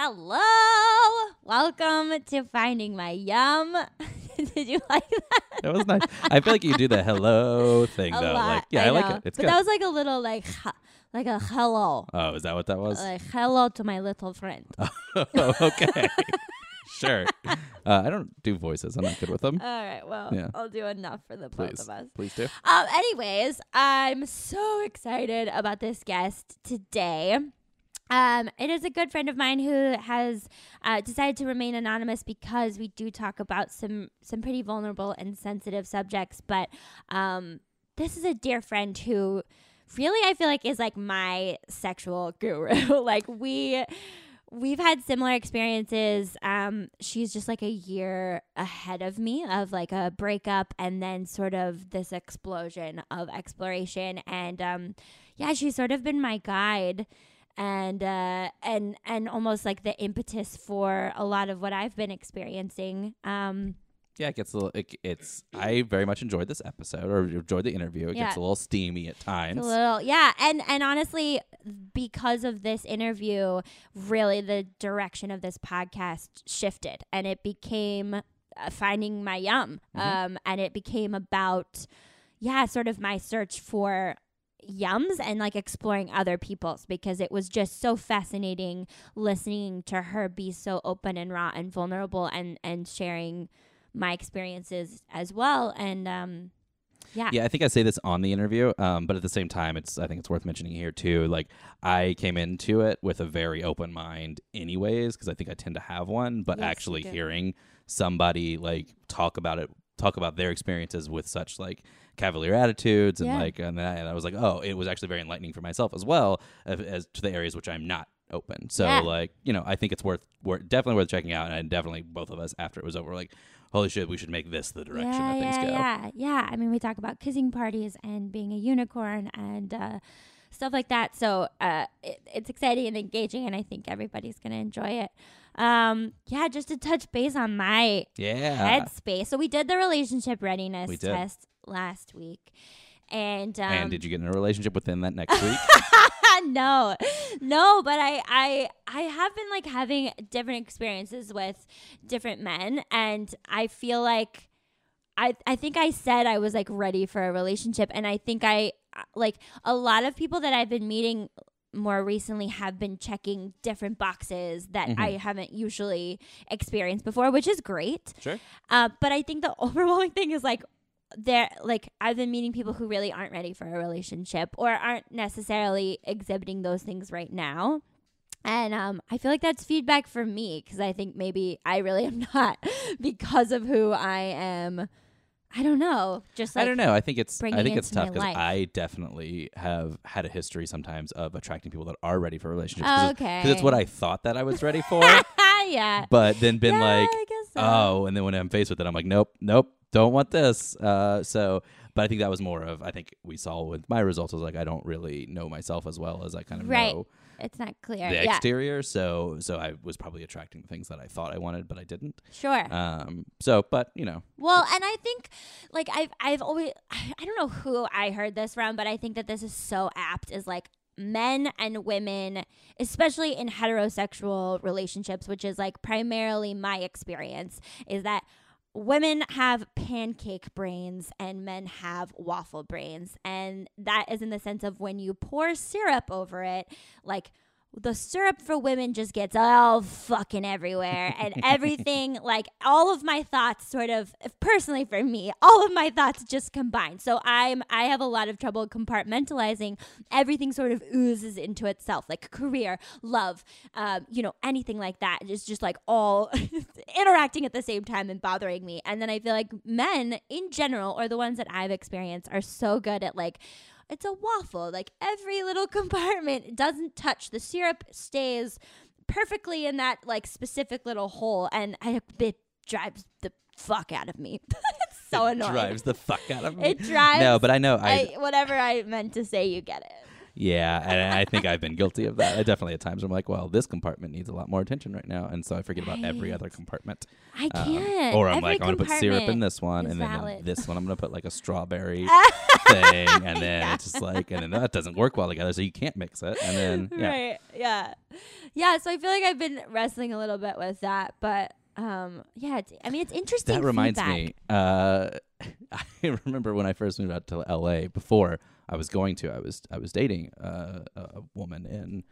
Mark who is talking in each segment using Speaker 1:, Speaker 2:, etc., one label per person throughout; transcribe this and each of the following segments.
Speaker 1: Hello. Welcome to Finding My Yum. Did you like that?
Speaker 2: That was nice. I feel like you do the hello thing
Speaker 1: A
Speaker 2: though.
Speaker 1: lot.
Speaker 2: Like, yeah, I, like it. It's
Speaker 1: but
Speaker 2: good.
Speaker 1: that was like a little like like a hello.
Speaker 2: oh, is that what that was?
Speaker 1: Like hello to my little friend.
Speaker 2: oh, okay. sure. Uh, I don't do voices. I'm not good with them.
Speaker 1: All right, well,
Speaker 2: Yeah.
Speaker 1: I'll do enough for the
Speaker 2: Please,
Speaker 1: both of us.
Speaker 2: please do.
Speaker 1: Um, anyways, I'm so excited about this guest today. Um, it is a good friend of mine who has uh, decided to remain anonymous because we do talk about some some pretty vulnerable and sensitive subjects. But um, this is a dear friend who really I feel like is like my sexual guru. like we we've had similar experiences. Um, she's just like a year ahead of me of like a breakup and then sort of this explosion of exploration. And um, yeah, she's sort of been my guide and uh, and and almost like the impetus for a lot of what I've been experiencing. Um,
Speaker 2: Yeah, it gets a little. It, it's. I very much enjoyed this episode or enjoyed the interview. It
Speaker 1: Yeah.
Speaker 2: gets a little steamy at times.
Speaker 1: It's a little, yeah, and and honestly, because of this interview, really the direction of this podcast shifted, and it became uh, finding my yum,
Speaker 2: Mhm.
Speaker 1: um, and it became about, yeah, sort of my search for yums and like exploring other people's because it was just so fascinating listening to her be so open and raw and vulnerable and and sharing my experiences as well and um yeah
Speaker 2: Yeah, I think I say this on the interview, um, but at the same time, it's I think it's worth mentioning here too. Like I came into it with a very open mind, anyways, because I think I tend to have one. But
Speaker 1: Yes,
Speaker 2: actually hearing somebody like talk about it, talk about their experiences with such like cavalier attitudes and
Speaker 1: Yeah.
Speaker 2: like and that, and I was like, oh, it was actually very enlightening for myself as well as, as to the areas which I'm not open. So
Speaker 1: Yeah.
Speaker 2: like you know, I think it's worth, worth definitely worth checking out, and definitely both of us after it was over, were like. Holy shit! We should make this the direction
Speaker 1: yeah,
Speaker 2: that things
Speaker 1: yeah,
Speaker 2: go.
Speaker 1: Yeah, yeah. I mean, we talk about kissing parties and being a unicorn and uh, stuff like that. So uh, it, it's exciting and engaging, and I think everybody's gonna enjoy it. Um, yeah, just to touch base on my
Speaker 2: Yeah.
Speaker 1: headspace. So we did the relationship readiness test last week, and um,
Speaker 2: and did you get in a relationship within that next week?
Speaker 1: no, no, but I, I, I have been like having different experiences with different men, and I feel like I, I think I said I was like ready for a relationship, and I think I like a lot of people that I've been meeting more recently have been checking different boxes that
Speaker 2: Mhm.
Speaker 1: I haven't usually experienced before, which is great.
Speaker 2: Sure.
Speaker 1: Uh, but I think the overwhelming thing is like there like I've been meeting people who really aren't ready for a relationship or aren't necessarily exhibiting those things right now. And um, I feel like that's feedback for me because I think maybe I really am not because of who I am. I don't know. Just like
Speaker 2: I don't know. I think it's I think it's tough because. I definitely have had a history sometimes of attracting people that are ready for relationships.
Speaker 1: Oh,
Speaker 2: Because it's what. I thought that I was ready for,
Speaker 1: yeah.
Speaker 2: but then been
Speaker 1: Yeah,
Speaker 2: like,
Speaker 1: so.
Speaker 2: oh, and then when I'm faced with it, I'm like, nope, nope, don't want this. Uh, so, but I think that was more of I think we saw with my results was like I don't really know myself as well as I kind of
Speaker 1: Right.
Speaker 2: know
Speaker 1: it's not clear.
Speaker 2: the
Speaker 1: yeah,
Speaker 2: exterior. So, so I was probably attracting the things that I thought I wanted, but I didn't.
Speaker 1: sure.
Speaker 2: Um, so, but you know,
Speaker 1: Well, and I think like I've I've always I don't know who I heard this from, but I think that this is so apt is like men and women, especially in heterosexual relationships, which is like primarily my experience, is that women have pancake brains and men have waffle brains. And that is in the sense of when you pour syrup over it, like the syrup for women just gets all fucking everywhere. And everything like all of my thoughts sort of personally for me all of my thoughts just combine. So i'm i have a lot of trouble compartmentalizing. Everything sort of oozes into itself like career love um, you know anything like that is just like all interacting at the same time and bothering me. And then i feel like men in general or the ones that i've experienced are so good at like it's a waffle. Like every little compartment doesn't touch. The syrup stays perfectly in that like specific little hole, and I, it drives the fuck out of me. it's so annoying.
Speaker 2: it
Speaker 1: annoying.
Speaker 2: drives the fuck out of me.
Speaker 1: It drives.
Speaker 2: no, but I know I,
Speaker 1: I, whatever I meant to say, you get it.
Speaker 2: Yeah, and I think I've been guilty of that. I definitely at times I'm like, well, this compartment needs a lot more attention right now, and so I forget about every other compartment.
Speaker 1: I
Speaker 2: Um,
Speaker 1: can't.
Speaker 2: or I'm
Speaker 1: Every
Speaker 2: like, I'm gonna put syrup in this one, and then this one I'm gonna put like a strawberry thing, and then it's just like, and then that doesn't work well together, so you can't mix it, and then yeah,
Speaker 1: Right. Yeah. Yeah. So I feel like I've been wrestling a little bit with that, but um, yeah. It's, I mean, it's interesting.
Speaker 2: That reminds
Speaker 1: feedback.
Speaker 2: me. Uh, I remember when I first moved out to LA. Before I was going to, I was I was dating uh, a woman in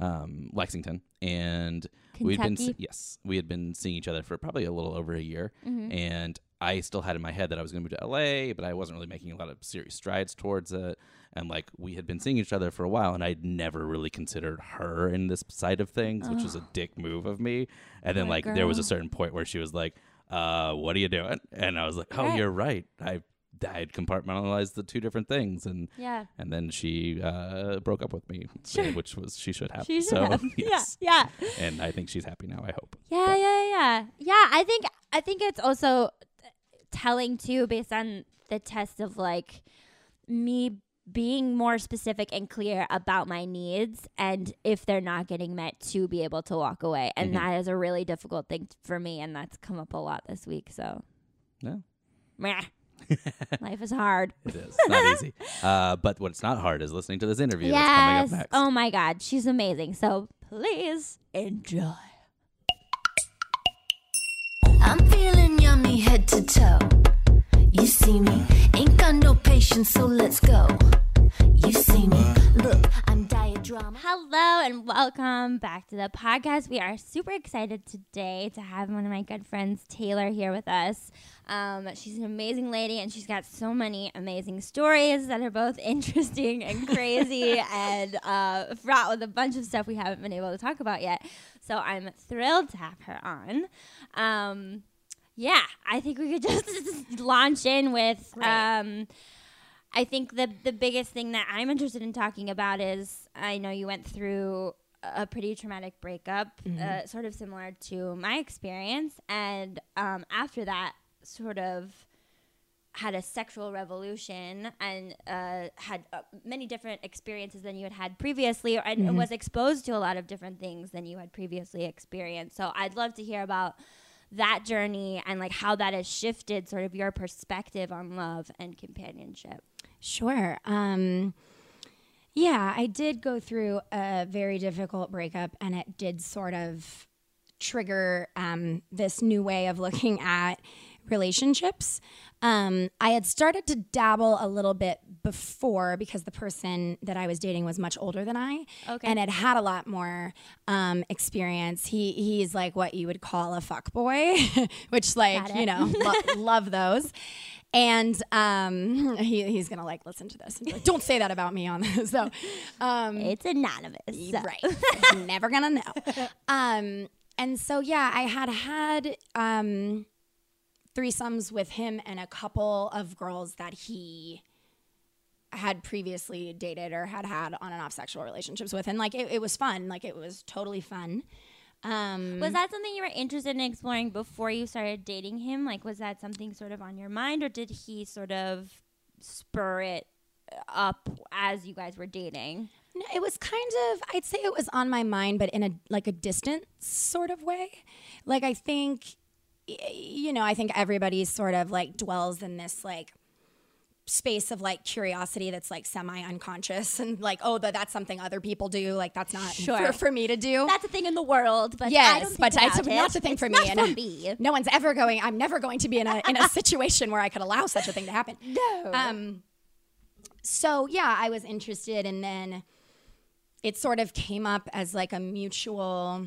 Speaker 2: um, Lexington, and we'd been
Speaker 1: Kentucky?
Speaker 2: yes, we had been seeing each other for probably a little over a year,
Speaker 1: Mhm.
Speaker 2: and I still had in my head that I was going to move to LA, but I wasn't really making a lot of serious strides towards it. And like we had been seeing each other for a while, and I'd never really considered her in this side of things, which was a dick move of me. And then
Speaker 1: Poor
Speaker 2: like there was a
Speaker 1: girl.
Speaker 2: certain point where she was like, uh, "What are you doing?" And I was like, "Oh,
Speaker 1: Right.
Speaker 2: you're right. I I had compartmentalized the two different things." And
Speaker 1: Yeah.
Speaker 2: and then she uh, broke up with me, uh,
Speaker 1: Sure.
Speaker 2: which was she should have.
Speaker 1: She should
Speaker 2: so
Speaker 1: have.
Speaker 2: yes,
Speaker 1: Yeah. Yeah.
Speaker 2: and I think she's happy now. I hope.
Speaker 1: Yeah, yeah, yeah, yeah. I think I think it's also telling too, based on the test of like me being more specific and clear about my needs, and if they're not getting met, to be able to walk away, and
Speaker 2: Mhm.
Speaker 1: that is a really difficult thing for me, and that's come up a lot this week. So,
Speaker 2: Yeah.
Speaker 1: meh. life is hard.
Speaker 2: It is not easy. Uh, but what's not hard is listening to this interview that's coming
Speaker 1: Yes.
Speaker 2: up next.
Speaker 1: Oh my God, she's amazing. So please enjoy.
Speaker 3: I'm feeling yummy head to toe. You see me, ain't got no patience, so let's go. You see me, look, I'm diet drama.
Speaker 1: Hello and welcome back to the podcast. We are super excited today to have one of my good friends, Taylor, here with us. Um, she's an amazing lady and she's got so many amazing stories that are both interesting and crazy and uh, fraught with a bunch of stuff we haven't been able to talk about yet. So I'm thrilled to have her on. Um, yeah, I think we could just launch in with.
Speaker 3: Great.
Speaker 1: Um, I think the the biggest thing that I'm interested in talking about is I know you went through a pretty traumatic breakup, uh, sort of similar to my experience, and um, after that, sort of had a sexual revolution and uh, had uh, many different experiences than you had had previously, and was exposed to a lot of different things than you had previously experienced. So I'd love to hear about that journey and like how that has shifted sort of your perspective on love and companionship.
Speaker 4: Sure. Um, yeah, I did go through a very difficult breakup, and it did sort of trigger um, this new way of looking at relationships. Um, I had started to dabble a little bit before because the person that I was dating was much older than I,
Speaker 1: Okay.
Speaker 4: and had had a lot more um, experience. He he's like what you would call a fuck boy, which like you know lo- love those. And um, he, he's gonna like listen to this and like, "Don't say that about me on this." So, um,
Speaker 1: It's anonymous. so-
Speaker 4: right, never gonna know. Um, and so yeah, I had had um, threesomes with him and a couple of girls that he had previously dated or had had on and off sexual relationships with, and like it, it was fun. Like it was totally fun. Um,
Speaker 1: Was that something you were interested in exploring before you started dating him? Like, was that something sort of on your mind, or did he sort of spur it up as you guys were dating?
Speaker 4: No, it was kind of I'd say it was on my mind, but in a like a distant sort of way. Like I think you know, I think everybody sort of like dwells in this like space of like curiosity that's like semi unconscious and like oh that that's something other people do like that's not
Speaker 1: Sure.
Speaker 4: for, for me to do
Speaker 1: That's a thing in the world, but I
Speaker 4: Yes, but it's not a thing
Speaker 1: It's
Speaker 4: for me, and
Speaker 1: me.
Speaker 4: no one's ever going i'm never going to be in a in a situation where i could allow such a thing to happen
Speaker 1: No.
Speaker 4: um so yeah i was interested and then it sort of came up as like a mutual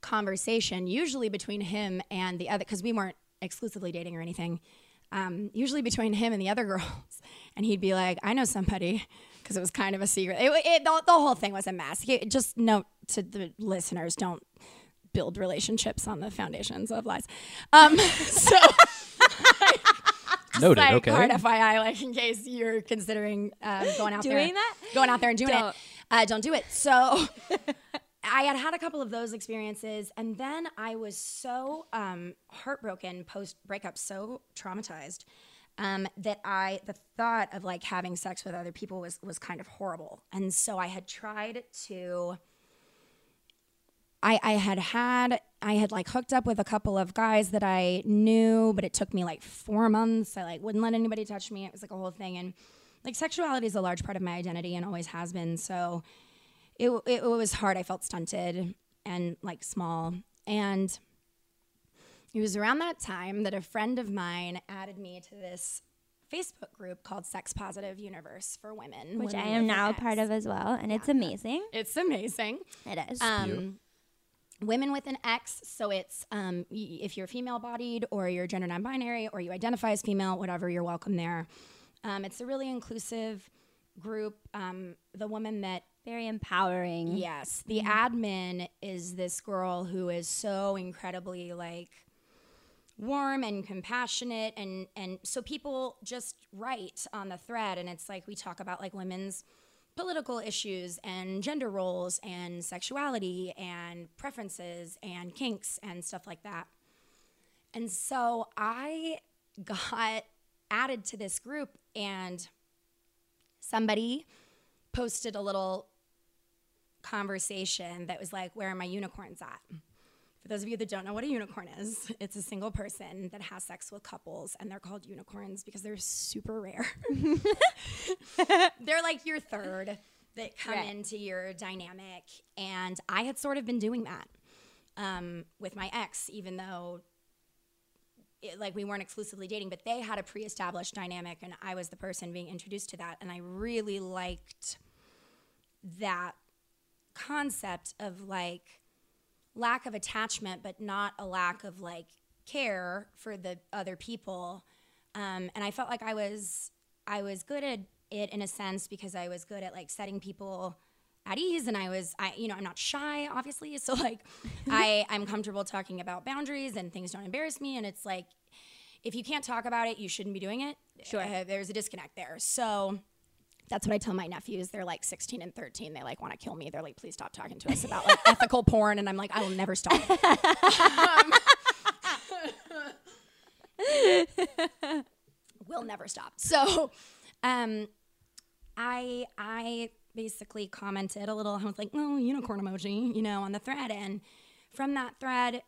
Speaker 4: conversation usually between him and the other because we weren't exclusively dating or anything um, usually between him and the other girls and he'd be like i know somebody because it was kind of a secret it, it, the, the whole thing was a mess He- just note to the listeners don't build relationships on the foundations of lies um, so
Speaker 2: Noted.
Speaker 4: like
Speaker 2: okay.
Speaker 4: hard FYI, like in case you're considering um, going out
Speaker 1: Doing
Speaker 4: there,
Speaker 1: that?
Speaker 4: going out there and doing
Speaker 1: Don't.
Speaker 4: it. Uh, don't do it. So I had had a couple of those experiences, and then I was so um, heartbroken post breakup, so traumatized um, that I the thought of like having sex with other people was was kind of horrible, and so I had tried to. I, I had had I had like hooked up with a couple of guys that I knew, but it took me like four months. I like wouldn't let anybody touch me. It was like a whole thing, and like sexuality is a large part of my identity and always has been. So it it, it was hard. I felt stunted and like small, and it was around that time that a friend of mine added me to this Facebook group called Sex Positive Universe for Women,
Speaker 1: which I am now a part of as well, and it's amazing.
Speaker 4: It's amazing.
Speaker 1: It is.
Speaker 4: Um, women with an X, so it's um, y- if you're female bodied or you're gender non binary or you identify as female, whatever, you're welcome there. Um, it's a really inclusive group. Um, the woman that
Speaker 1: Very empowering.
Speaker 4: Yes. The admin is this girl who is so incredibly like warm and compassionate and and so people just write on the thread and it's like we talk about like women's political issues and gender roles and sexuality and preferences and kinks and stuff like that. And so I got added to this group and somebody posted a little conversation that was like, Where are my unicorns at? For those of you that don't know what a unicorn is, it's a single person that has sex with couples, and they're called unicorns because they're super rare. they're like your third that come
Speaker 1: Right.
Speaker 4: into your dynamic. And I had sort of been doing that um, with my ex, even though it, like we weren't exclusively dating, but they had a pre-established dynamic, and I was the person being introduced to that, and I really liked that concept of like lack of attachment, but not a lack of like care for the other people. Um, and I felt like I was I was good at it in a sense because I was good at like setting people at ease and I was I you know I'm not shy obviously so like I I'm comfortable talking about boundaries and things don't embarrass me and it's like if you can't talk about it you shouldn't be doing it sure there's a disconnect there so that's what I tell my nephews. They're like 16 and 13. They like want to kill me. They're like, please stop talking to us about like ethical porn. And I'm like, I will never stop. Um, will never stop. So, um, I I basically commented a little. I was like, oh, unicorn emoji, you know, on the thread. And from that thread,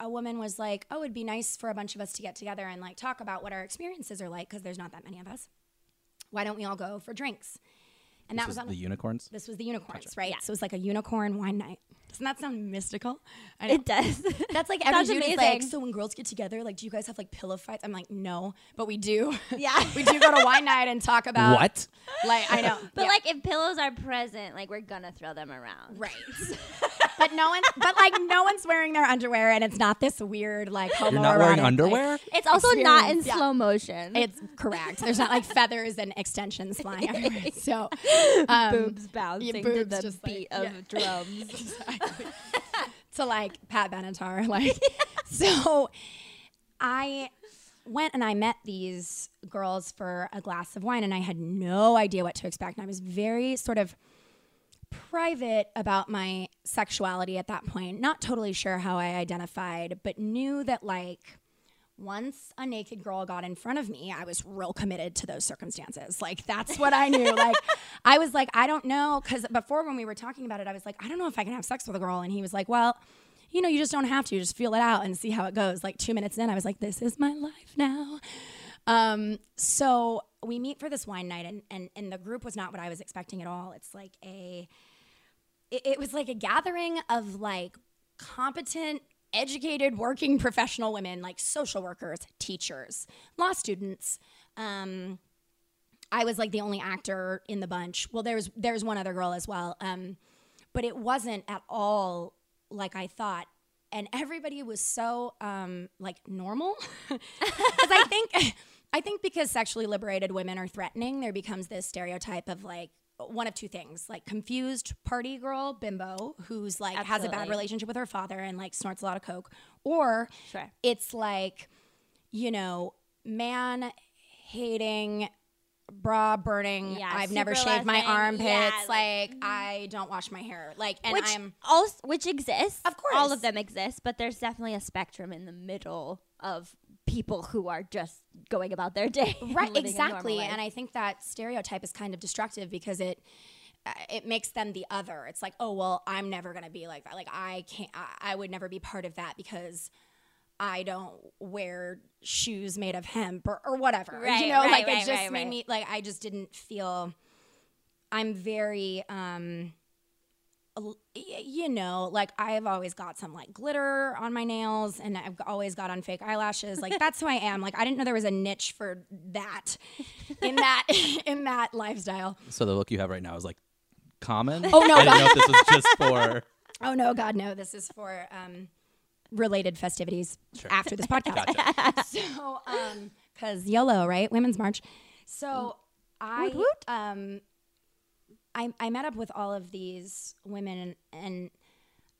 Speaker 4: a woman was like, oh, it'd be nice for a bunch of us to get together and like talk about what our experiences are like because there's not that many of us why don't we all go for drinks? And that
Speaker 2: This
Speaker 4: was
Speaker 2: was
Speaker 4: on
Speaker 2: the unicorns.
Speaker 4: this was the unicorns, right? Yeah. So it was like a unicorn wine night. Doesn't that sound mystical? I know.
Speaker 1: It does.
Speaker 4: That's like every
Speaker 1: Sounds
Speaker 4: dude is like, so when girls get together, like, do you guys have like pillow fights? I'm like, no, but we do.
Speaker 1: Yeah.
Speaker 4: we do go to wine night and talk about
Speaker 2: What?
Speaker 4: Like, I know,
Speaker 1: But
Speaker 4: yeah.
Speaker 1: like if pillows are present, like we're gonna throw them around.
Speaker 4: right. but no one, but like no one's wearing their underwear, and it's not this weird like homoerotic.
Speaker 2: You're not wearing
Speaker 4: like-
Speaker 2: underwear?
Speaker 1: It's also not in
Speaker 4: yeah.
Speaker 1: slow motion.
Speaker 4: It's correct. There's not like feathers and extensions flying everywhere. So, um,
Speaker 1: boobs bouncing to
Speaker 4: boobs
Speaker 1: the
Speaker 4: just, like,
Speaker 1: beat of
Speaker 4: yeah.
Speaker 1: drums.
Speaker 4: to like Pat Benatar. Like, so I went and I met these girls for a glass of wine, and I had no idea what to expect. And I was very sort of private about my sexuality at that point. Not totally sure how I identified, but knew that like once a naked girl got in front of me, I was real committed to those circumstances. Like that's what I knew. like I was like, I don't know, because before when we were talking about it, I was like, I don't know if I can have sex with a girl, and he was like, Well, you know, you just don't have to. You Just feel it out and see how it goes. Like two minutes in, I was like, This is my life now. Um, so we meet for this wine night, and and and the group was not what I was expecting at all. It's like a it, it was like a gathering of like competent educated working professional women like social workers teachers law students. Um, i was like the only actor in the bunch. Well there's there's one other girl as well um, but it wasn't at all like i thought. And everybody was so um, like normal. Because i think i think because sexually liberated women are threatening there becomes this stereotype of like one of two things like confused party girl bimbo who's like has a bad relationship with her father and like snorts a lot of coke or
Speaker 1: Sure.
Speaker 4: it's like you know man hating bra burning
Speaker 1: Yeah,
Speaker 4: i've never shaved my armpits
Speaker 1: Yeah,
Speaker 4: like, mm-hmm. i don't wash my hair like and
Speaker 1: which
Speaker 4: i'm
Speaker 1: also which exists.
Speaker 4: Of course all
Speaker 1: of them exist, but there's definitely a spectrum in the middle of people who are just going about their day.
Speaker 4: right
Speaker 1: living a normal
Speaker 4: exactly and i think that stereotype is kind of destructive because it uh, it makes them the other. It's like oh well i'm never going to be like that. Like i can't I, I would never be part of that because i don't wear shoes made of hemp or, or whatever
Speaker 1: Right,
Speaker 4: you know?
Speaker 1: right,
Speaker 4: like
Speaker 1: right,
Speaker 4: it just made me like i just didn't feel i'm very um you know, like I've always got some like glitter on my nails and I've always got on fake eyelashes. Like that's who I am. Like I didn't know there was a niche for that in that in that lifestyle.
Speaker 2: So the look you have right now is like common.
Speaker 4: Oh, no,
Speaker 2: I didn't know if this was just for.
Speaker 4: Oh no, God no. This is for um related festivities after this podcast.
Speaker 2: Gotcha.
Speaker 4: so um cuz YOLO, right? Women's March. So I um I I met up with all of these women and, and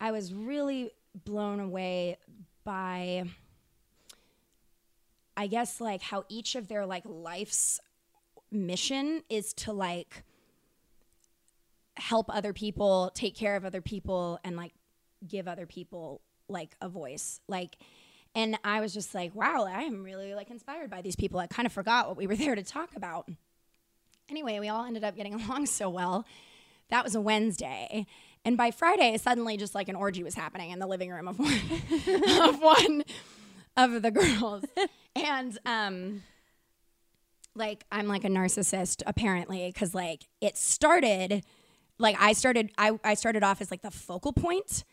Speaker 4: I was really blown away by I guess like how each of their like life's mission is to like help other people, take care of other people and like give other people like a voice. Like and I was just like, wow, I am really like inspired by these people. I kind of forgot what we were there to talk about. Anyway, we all ended up getting along so well. That was a Wednesday. And by Friday, suddenly just like an orgy was happening in the living room of one of one of the girls. And um like I'm like a narcissist apparently cuz like it started like I started I, I started off as like the focal point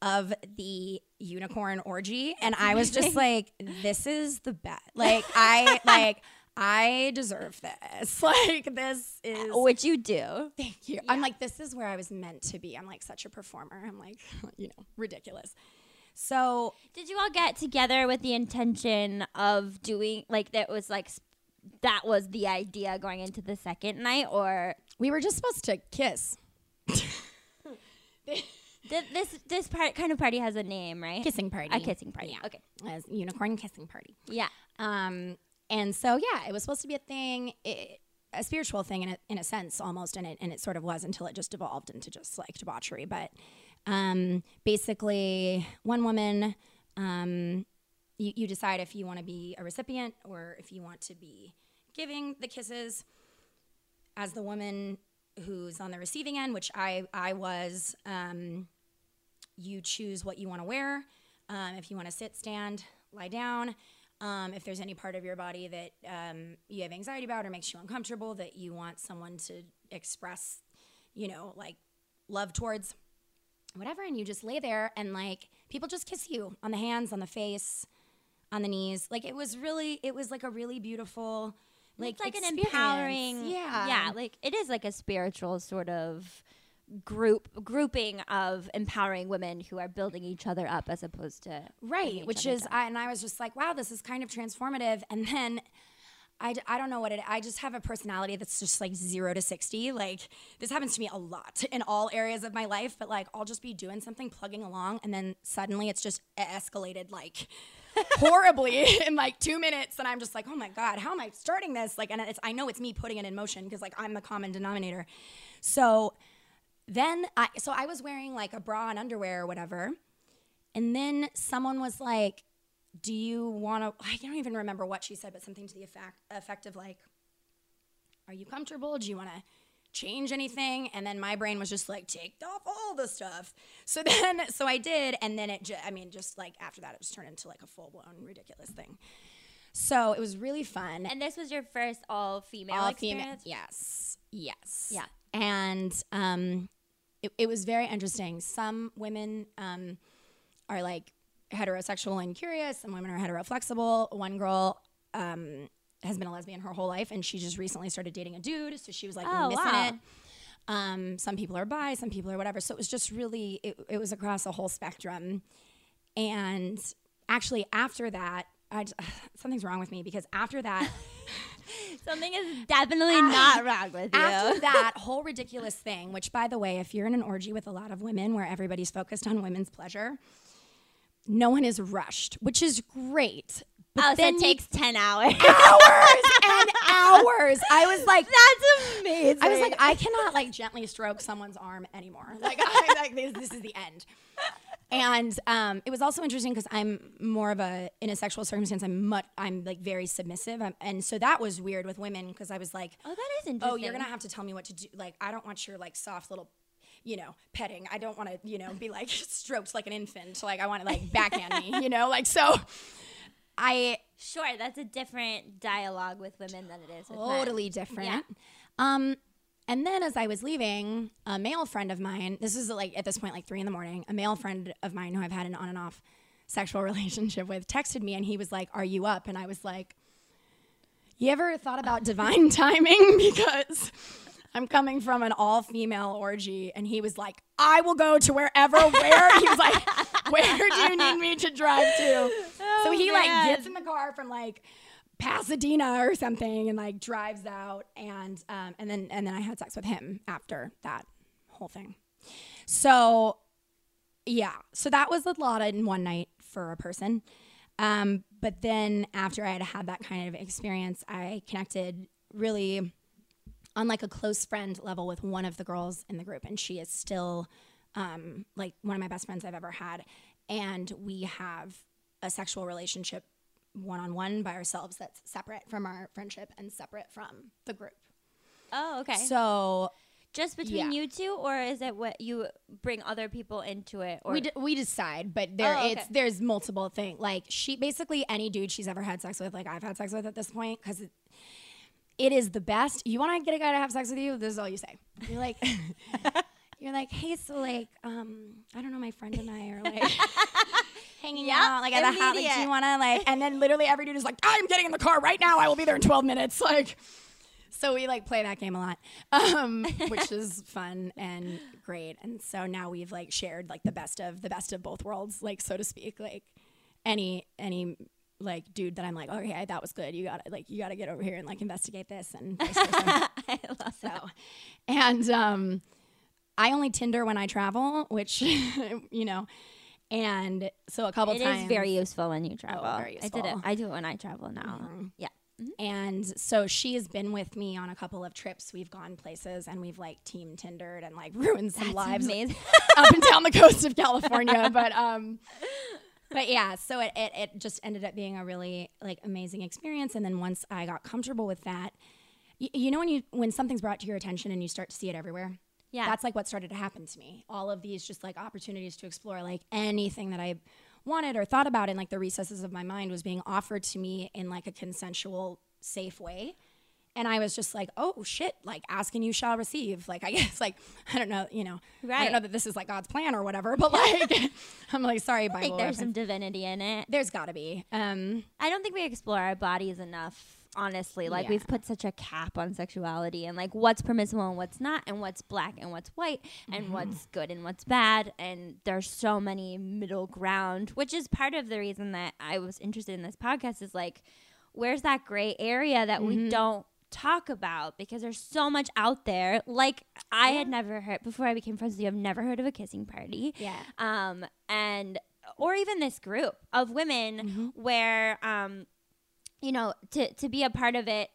Speaker 4: of the unicorn orgy and I was just like this is the best. Like I like I deserve this. Like this is
Speaker 1: which you do.
Speaker 4: Thank you. I'm like, this is where I was meant to be. I'm like such a performer. I'm like, you know, ridiculous. So
Speaker 1: Did you all get together with the intention of doing like that was like that was the idea going into the second night or
Speaker 4: we were just supposed to kiss.
Speaker 1: this this part kind of party has a name, right?
Speaker 4: Kissing party.
Speaker 1: A kissing party.
Speaker 4: Yeah.
Speaker 1: Okay.
Speaker 4: As unicorn kissing party.
Speaker 1: Yeah.
Speaker 4: Um, and so yeah, it was supposed to be a thing, it, a spiritual thing in a, in a sense almost, and it and it sort of was until it just evolved into just like debauchery. But um, basically, one woman, um, you, you decide if you want to be a recipient or if you want to be giving the kisses. As the woman who's on the receiving end, which I I was, um, you choose what you want to wear. Um, if you want to sit, stand, lie down. Um, if there's any part of your body that um, you have anxiety about or makes you uncomfortable that you want someone to express, you know, like love towards, whatever, and you just lay there and like people just kiss you on the hands, on the face, on the knees. Like it was really, it was like a really beautiful, like
Speaker 1: it's like an empowering
Speaker 4: yeah,
Speaker 1: yeah like it is like a spiritual sort of group grouping of empowering women who are building each other up as opposed to
Speaker 4: right which is. I, and i was just like wow this is kind of transformative. And then I, d- I don't know what it i just have a personality that's just like zero to 60 like this happens to me a lot in all areas of my life but like i'll just be doing something plugging along and then suddenly it's just escalated like horribly in like two minutes. And i'm just like oh my god how am i starting this? Like and it's i know it's me putting it in motion because like i'm the common denominator. So then i so i was wearing like a bra and underwear or whatever and then someone was like, Do you want to? I don't even remember what she said, but something to the effect, effect of like, Are you comfortable? Do you want to change anything? And then my brain was just like, Take off all the stuff. So then, so I did. And then it, ju- I mean, just like after that, it just turned into like a full blown ridiculous thing. So it was really fun.
Speaker 1: and this was your first all female
Speaker 4: all
Speaker 1: experience
Speaker 4: female. Yes. Yes.
Speaker 1: Yeah.
Speaker 4: And um, it, it was very interesting. Some women um, are like heterosexual and curious, some women are heteroflexible. One girl um, has been a lesbian her whole life, and she just recently started dating a dude, so she was like
Speaker 1: Oh,
Speaker 4: missing
Speaker 1: wow.
Speaker 4: it. Um, some people are bi, some people are whatever. So it was just really, it, it was across a whole spectrum. And actually, after that, I j- something's wrong with me because after that,
Speaker 1: something is definitely not wrong with you
Speaker 4: after that whole ridiculous thing, which by the way, if you're in an orgy with a lot of women where everybody's focused on women's pleasure, no one is rushed, which is great. But
Speaker 1: oh so
Speaker 4: then
Speaker 1: it takes 10 hours
Speaker 4: hours and hours. I was like,
Speaker 1: that's amazing
Speaker 4: I was like, I cannot like gently stroke someone's arm anymore. Like, I, like this, this is the end. And um, it was also interesting because I'm more of a in a sexual circumstance. I'm much. I'm like very submissive, I'm, and so that was weird with women because I was like,
Speaker 1: Oh, that is interesting.
Speaker 4: oh, you're gonna have to tell me what to do. Like, I don't want your like soft little, you know, petting. I don't want to, you know, be like stroked like an infant. Like, I want to like backhand me, you know, like so. I
Speaker 1: Sure, that's a different dialogue with women than it is with men.
Speaker 4: totally different. Um, and then as I was leaving, a male friend of mine, this is like at this point like three in the morning, a male friend of mine who I've had an on and off sexual relationship with texted me and he was like, Are you up? And I was like, You ever thought about divine timing? Because I'm coming from an all female orgy. And he was like, I will go to wherever, where. he was like, Where do you need me to drive to? so he oh,
Speaker 1: like
Speaker 4: gets in the car from like Pasadena or something and like drives out and um, and then and then I had sex with him after that whole thing. So yeah, so that was a lot in one night for a person. Um, but then after I had had that kind of experience, I connected really on like a close friend level with one of the girls in the group, and she is still um, like one of my best friends I've ever had. And we have a sexual relationship one on one by ourselves that's separate from our friendship and separate from the group.
Speaker 1: Oh, okay.
Speaker 4: So
Speaker 1: Just between
Speaker 4: yeah.
Speaker 1: you two, or is it what you bring other people into it? Or
Speaker 4: we, d- we decide, but there
Speaker 1: Oh,
Speaker 4: it's there's multiple things. Like she basically any dude she's ever had sex with, like I've had sex with at this point, because it, it is the best. You want to get a guy to have sex with you? This is all you say. You're like, you're like, hey, so like, um, I don't know, my friend and I are like. Hanging out like at the house, like, do you want to like? And then literally every dude is like, "I'm getting in the car right now. I will be there in 12 minutes." Like, so we like play that game a lot, um, which is fun and great. And so now we've like shared like the best of the best of both worlds, like so to speak. Like any any like dude that I'm like, okay, that was good. You gotta like you gotta get over here and like investigate this and.
Speaker 1: I love
Speaker 4: so, and um, I only Tinder when I travel, which you know, and so a couple
Speaker 1: It
Speaker 4: times
Speaker 1: is very useful when you travel.
Speaker 4: very useful.
Speaker 1: I did it. I do it when I travel now. Yeah.
Speaker 4: And so she has been with me on a couple of trips. We've gone places and we've like team Tindered and like ruined some lives
Speaker 1: amazing.
Speaker 4: up and down the coast of California. But um, but yeah, so it, it it just ended up being a really like amazing experience. And then once I got comfortable with that, y- you know when you when something's brought to your attention and you start to see it everywhere.
Speaker 1: Yeah.
Speaker 4: That's like what started to happen to me. All of these just like opportunities to explore like anything that I wanted or thought about in like the recesses of my mind was being offered to me in like a consensual, safe way. And I was just like, oh shit, like asking you shall receive. Like, I guess, like, I don't know, you know,
Speaker 1: right.
Speaker 4: I don't know that this is like God's plan or whatever, but like, I'm like, sorry, Bible.
Speaker 1: I think there's
Speaker 4: reference.
Speaker 1: some divinity in it.
Speaker 4: there's gotta be. Um,
Speaker 1: I don't think we explore our bodies enough, honestly. Like
Speaker 4: Yeah.
Speaker 1: we've put such a cap on sexuality and like what's permissible and what's not, and what's black and what's white, and
Speaker 4: Mm-hmm.
Speaker 1: what's good and what's bad. And there's so many middle ground, which is part of the reason that I was interested in this podcast. Is like, where's that gray area that
Speaker 4: Mm-hmm.
Speaker 1: we don't talk about because there's so much out there. Like I had never heard before I became friends with you. I've never heard of a kissing party
Speaker 4: yeah.
Speaker 1: um, and or even this group of women
Speaker 4: Mm-hmm.
Speaker 1: where um, you know to to be a part of it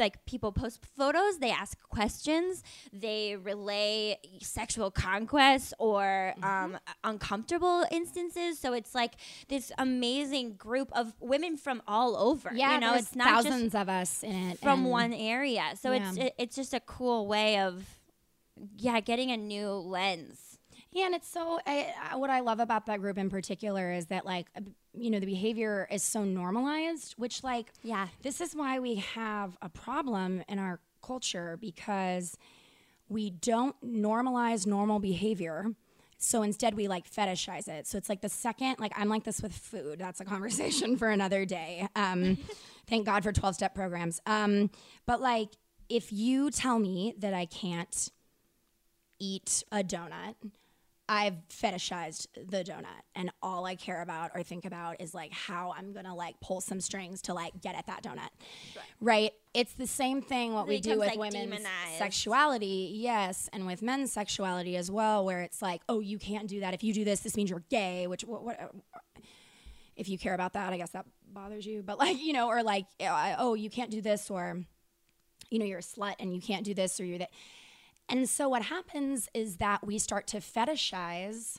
Speaker 1: like people post photos they ask questions they relay sexual conquests or
Speaker 4: Mm-hmm.
Speaker 1: um, uncomfortable instances so it's like this amazing group of women from all over
Speaker 4: Yeah.
Speaker 1: you know it's not just
Speaker 4: thousands of us in it.
Speaker 1: from one area so it's it, it's just a cool way of yeah getting a new lens
Speaker 4: Yeah, and it's so I, what I love about that group in particular is that like you know the behavior is so normalized, which like
Speaker 1: Yeah.
Speaker 4: this is why we have a problem in our culture because we don't normalize normal behavior. So instead we like fetishize it. So it's like the second like I'm like this with food. That's a conversation for another day. Um, thank God for 12 step programs. Um, but like if you tell me that I can't eat a donut, I've fetishized the donut, and all I care about or think about is like how I'm gonna like pull some strings to like get at that donut, right? It's the same thing what
Speaker 1: It
Speaker 4: we do with
Speaker 1: like,
Speaker 4: women's
Speaker 1: demonized.
Speaker 4: sexuality, yes, and with men's sexuality as well, where it's like, oh, you can't do that. If you do this, this means you're gay. Which what, what if you care about that, I guess that bothers you. But like you know, or like oh, you can't do this, or you know, you're a slut and you can't do this, or you're that. And so what happens is that we start to fetishize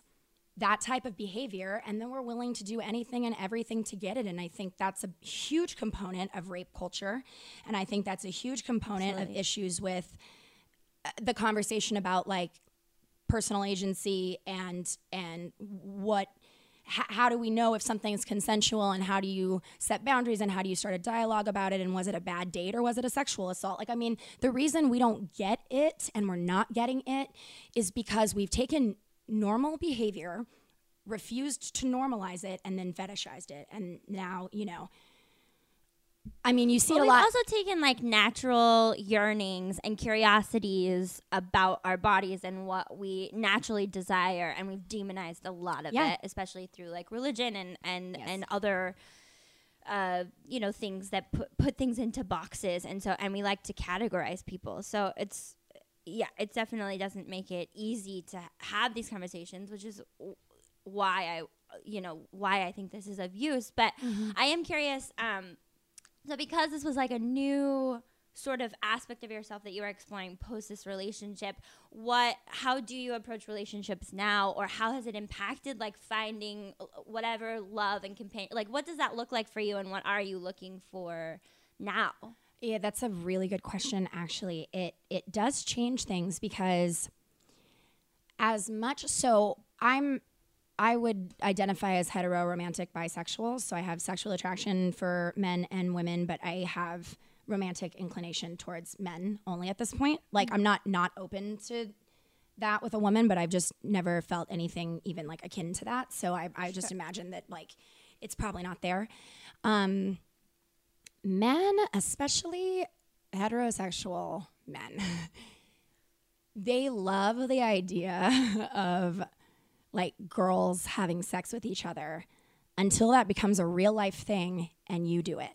Speaker 4: that type of behavior and then we're willing to do anything and everything to get it. And i think that's a huge component of rape culture. And i think that's a huge component of issues with uh, the conversation about like personal agency and and what how do we know if something's consensual and how do you set boundaries and how do you start a dialogue about it and was it a bad date or was it a sexual assault? Like i mean the reason we don't get it and we're not getting it is because we've taken normal behavior refused to normalize it and then fetishized it. And now you know I mean, you see
Speaker 1: Well,
Speaker 4: a
Speaker 1: we've
Speaker 4: lot.
Speaker 1: also taken like natural yearnings and curiosities about our bodies and what we naturally desire, and we've demonized a lot of
Speaker 4: Yeah.
Speaker 1: it, especially through like religion and and and other. Uh, you know things that put put things into boxes, and so and we like to categorize people. So it's yeah, it definitely doesn't make it easy to have these conversations, which is w- why I you know why I think this is of use. But I am curious. Um, so because this was like a new sort of aspect of yourself that you were exploring post this relationship, what how do you approach relationships now or how has it impacted like finding uh, whatever love and companion like what does that look like for you and what are you looking for now?
Speaker 4: Yeah, that's a really good question. Actually, it it does change things because as much so I'm I would identify as hetero, romantic, bisexual. So I have sexual attraction for men and women, but I have romantic inclination towards men only at this point. Like I'm not not open to that with a woman, but I've just never felt anything even like akin to that. So I, I just imagine that like it's probably not there. Um, men, especially heterosexual men, they love the idea of like girls having sex with each other until that becomes a real life thing and you do it.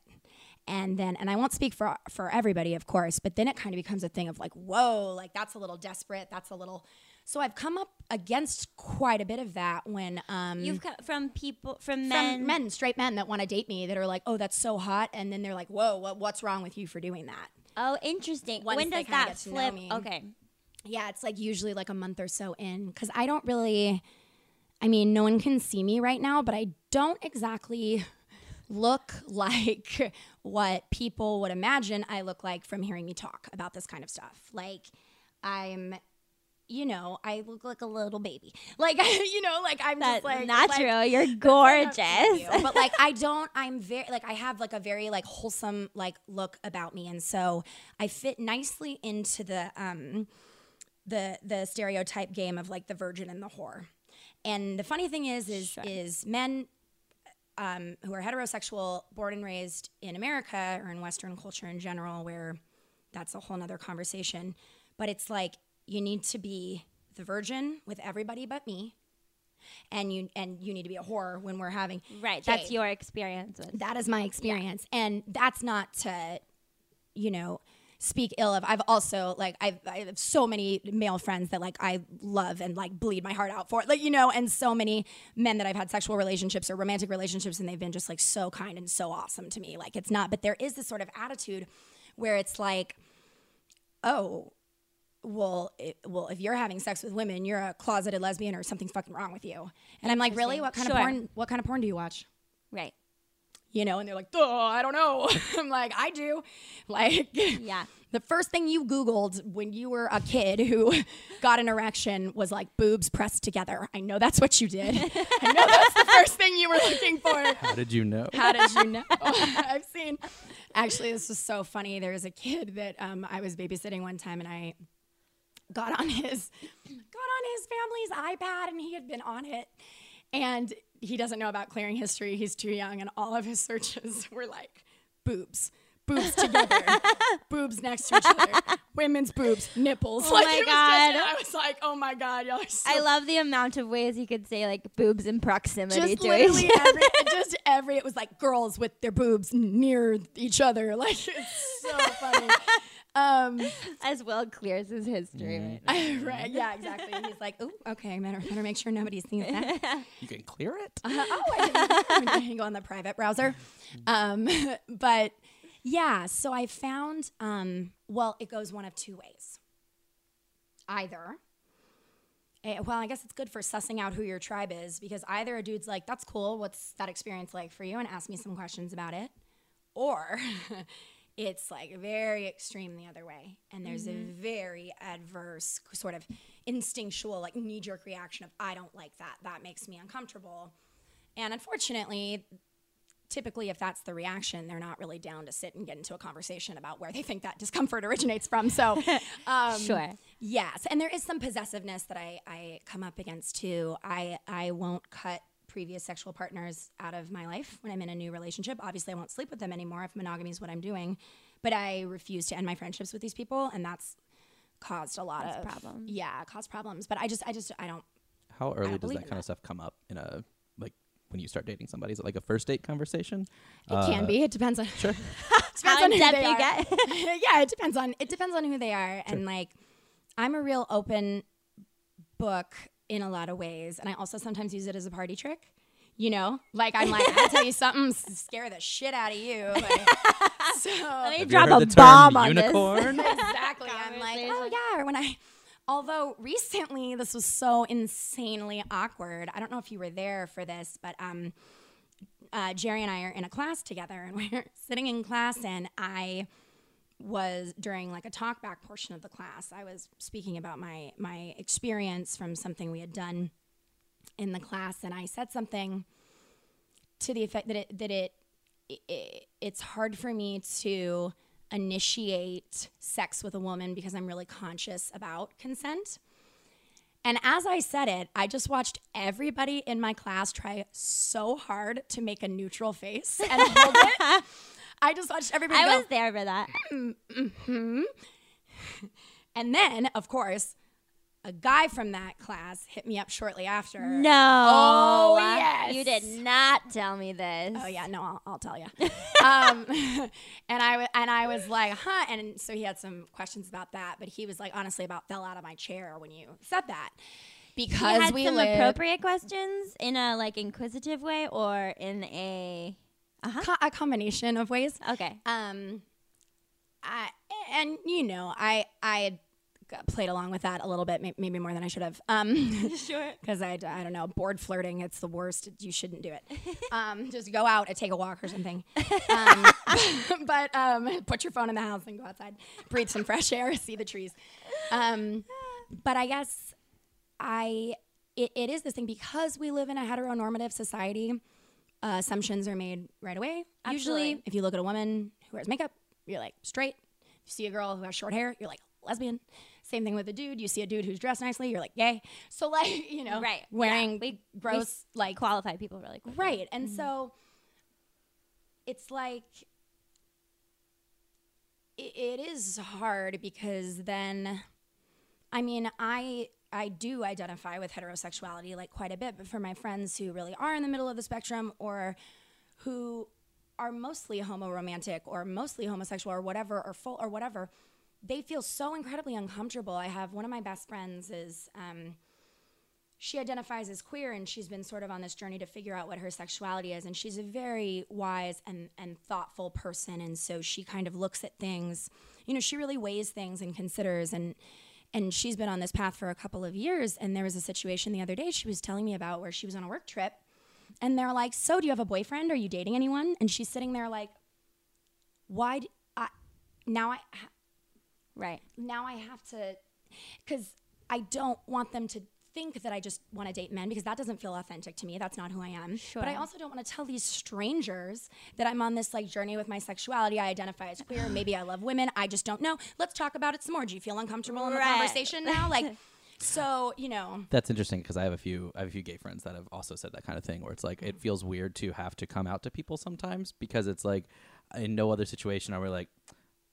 Speaker 4: And then, and I won't speak for for everybody, of course, but then it kind of becomes a thing of like, whoa, like that's a little desperate. That's a little. So I've come up against quite a bit of that when um,
Speaker 1: You've come from people from
Speaker 4: from
Speaker 1: men
Speaker 4: men, straight men that want to date me that are like, oh, that's so hot, and then they're like, whoa, what, what's wrong with you for doing that?
Speaker 1: Oh, interesting.
Speaker 4: Once
Speaker 1: when does that flip? Okay.
Speaker 4: Yeah, it's like usually like a month or so in because I don't really. I mean, no one can see me right now, but I don't exactly look like what people would imagine I look like from hearing me talk about this kind of stuff. Like, I'm, you know, I look like a little baby. Like, you know, like I'm
Speaker 1: That's
Speaker 4: just like
Speaker 1: not
Speaker 4: like-
Speaker 1: true. You're gorgeous.
Speaker 4: you. but like I don't I'm very like I have like a very like wholesome like look about me and so I fit nicely into the um the the stereotype game of like the virgin and the whore. And the funny thing is is is men um, who are heterosexual, born and raised in America or in Western culture in general, where that's a whole nother conversation. But it's like you need to be the virgin with everybody but me, and you and you need to be a whore when we're having
Speaker 1: Right. That's your experience with
Speaker 4: that is my experience and that's not to you know speak ill of i've also like I've, i have so many male friends that like i love and like bleed my heart out for like you know and so many men that i've had sexual relationships or romantic relationships and they've been just like so kind and so awesome to me like it's not but there is this sort of attitude where it's like oh well, it, well, if you're having sex with women, you're a closeted lesbian or something's fucking wrong with you. And I'm like, really? What kind
Speaker 1: Sure.
Speaker 4: of porn? What kind of porn do you watch?
Speaker 1: right.
Speaker 4: You know, and they're like, oh, I don't know. I'm like, I do. Like,
Speaker 1: Yeah.
Speaker 4: the first thing you Googled when you were a kid who got an erection was like boobs pressed together. I know that's what you did. I know that's the first thing you were looking for.
Speaker 2: How did you know?
Speaker 4: How did you know? I've seen. Actually, this was so funny. There was a kid that um, I was babysitting one time, and I got on his got on his family's iPad, and he had been on it, and he doesn't know about clearing history. He's too young, and all of his searches were like boobs. Boobs together, boobs next to each other, women's boobs, nipples.
Speaker 1: Oh
Speaker 4: like,
Speaker 1: my
Speaker 4: was just-
Speaker 1: God.
Speaker 4: I was like, oh my god, y'all are so
Speaker 1: I love the amount of ways you could say like boobs in proximity
Speaker 4: just
Speaker 1: to
Speaker 4: literally
Speaker 1: each
Speaker 4: every, just every it was like girls with their boobs near each other like it's so funny um
Speaker 1: as Will clears his history. Right
Speaker 4: right yeah exactly he's like oh okay better, better make sure nobody sees that
Speaker 2: You can clear it.
Speaker 4: uh, oh I didn't, I didn't go on the private browser um but yeah so I found um well it goes one of two ways either Eh, well, I guess it's good for sussing out who your tribe is because either a dude's like, "That's cool. What's that experience like for you?" and ask me some questions about it, or it's like very extreme the other way, and there's a very adverse sort of instinctual, like knee-jerk reaction of, "I don't like that. That makes me uncomfortable," and unfortunately. Typically, if that's the reaction, they're not really down to sit and get into a conversation about where they think that discomfort originates from. So, um,
Speaker 1: Sure.
Speaker 4: Yes, and there is some possessiveness that I, I come up against too. I I won't cut previous sexual partners out of my life when I'm in a new relationship. Obviously, I won't sleep with them anymore if monogamy is what I'm doing. But I refuse to end my friendships with these people, and that's caused a lot of
Speaker 1: problems.
Speaker 4: Yeah, caused problems. But I just I just I don't.
Speaker 2: How early does that
Speaker 4: in
Speaker 2: kind of stuff come up in a like when you start dating somebody? Is it like a first date conversation?
Speaker 4: It can uh, be. It depends on.
Speaker 2: Sure.
Speaker 4: depends
Speaker 1: How
Speaker 4: on who they
Speaker 1: you
Speaker 4: are.
Speaker 1: get.
Speaker 4: yeah, it depends on it depends on who they are, and like I'm a real open book in a lot of ways, and I also sometimes use it as a party trick. You know, like I'm like I'll tell you something, scare the shit out of you. Like, so
Speaker 1: Let me
Speaker 2: Have you
Speaker 1: drop
Speaker 2: heard
Speaker 1: a
Speaker 2: the term
Speaker 1: bomb on this.
Speaker 2: unicorn?
Speaker 4: exactly, I'm like, oh yeah. Or when I, although recently this was so insanely awkward. I don't know if you were there for this, but um, uh, Jerry and I are in a class together, and we're sitting in class, and I was during like a talk back portion of the class. I was speaking about my my experience from something we had done in the class, and I said something to the effect that it that it, it it's hard for me to initiate sex with a woman because I'm really conscious about consent. And as I said it, I just watched everybody in my class try so hard to make a neutral face and hold it. I just watched everybody
Speaker 1: I
Speaker 4: go,
Speaker 1: was there for that.
Speaker 4: and then, of course, a guy from that class hit me up shortly after.
Speaker 1: No.
Speaker 4: Oh, yes.
Speaker 1: You did not tell me this.
Speaker 4: Oh yeah, no, I'll, I'll tell you. um, and I and I was like, huh. And so he had some questions about that, but he was like, honestly, about fell out of my chair when you said that because
Speaker 1: had
Speaker 4: we
Speaker 1: some
Speaker 4: live
Speaker 1: appropriate questions in a like inquisitive way or in a
Speaker 4: co- a combination of ways.
Speaker 1: okay.
Speaker 4: Um, I and you know, I I played along with that a little bit, may- maybe more than I should have. Um,
Speaker 1: Sure.
Speaker 4: because I, I don't know, bored flirting. It's the worst. You shouldn't do it. Um, just go out and take a walk or something. Um, but um, put your phone in the house and go outside, breathe some fresh air, see the trees. Um, but I guess I it, it is this thing because we live in a heteronormative society. Uh, assumptions are made right away. Usually, if you look at a woman who wears makeup, you're like straight. If you see a girl who has short hair, you're like lesbian. Same thing with a dude. You see a dude who's dressed nicely, you're like gay. So like you know,
Speaker 1: Right.
Speaker 4: wearing
Speaker 1: Yeah. We-
Speaker 4: gross like
Speaker 1: qualified people really quick.
Speaker 4: right. And so it's like it, it is hard because then I mean, I I do identify with heterosexuality like quite a bit, but for my friends who really are in the middle of the spectrum or who are mostly homoromantic or mostly homosexual or whatever or full or whatever, they feel so incredibly uncomfortable. I have one of my best friends is um, she identifies as queer and she's been sort of on this journey to figure out what her sexuality is. And she's a very wise and, and thoughtful person. And so she kind of looks at things you know she really weighs things and considers. And and she's been on this path for a couple of years and there was a situation the other day she was telling me about where she was on a work trip and they're like so do you have a boyfriend are you dating anyone and she's sitting there like why d I now i ha-
Speaker 1: Right.
Speaker 4: now I have to, because I don't want them to think that I just want to date men because that doesn't feel authentic to me. That's not who I am. But I also don't want to tell these strangers that I'm on this like journey with my sexuality. I identify as queer. Maybe I love women. I just don't know. Let's talk about it some more. Do you feel uncomfortable in the
Speaker 1: Right.
Speaker 4: conversation now? Like, so you know,
Speaker 2: That's interesting because I have a few I have a few gay friends that have also said that kind of thing where it's like it mm. feels weird to have to come out to people sometimes because it's like in no other situation are we like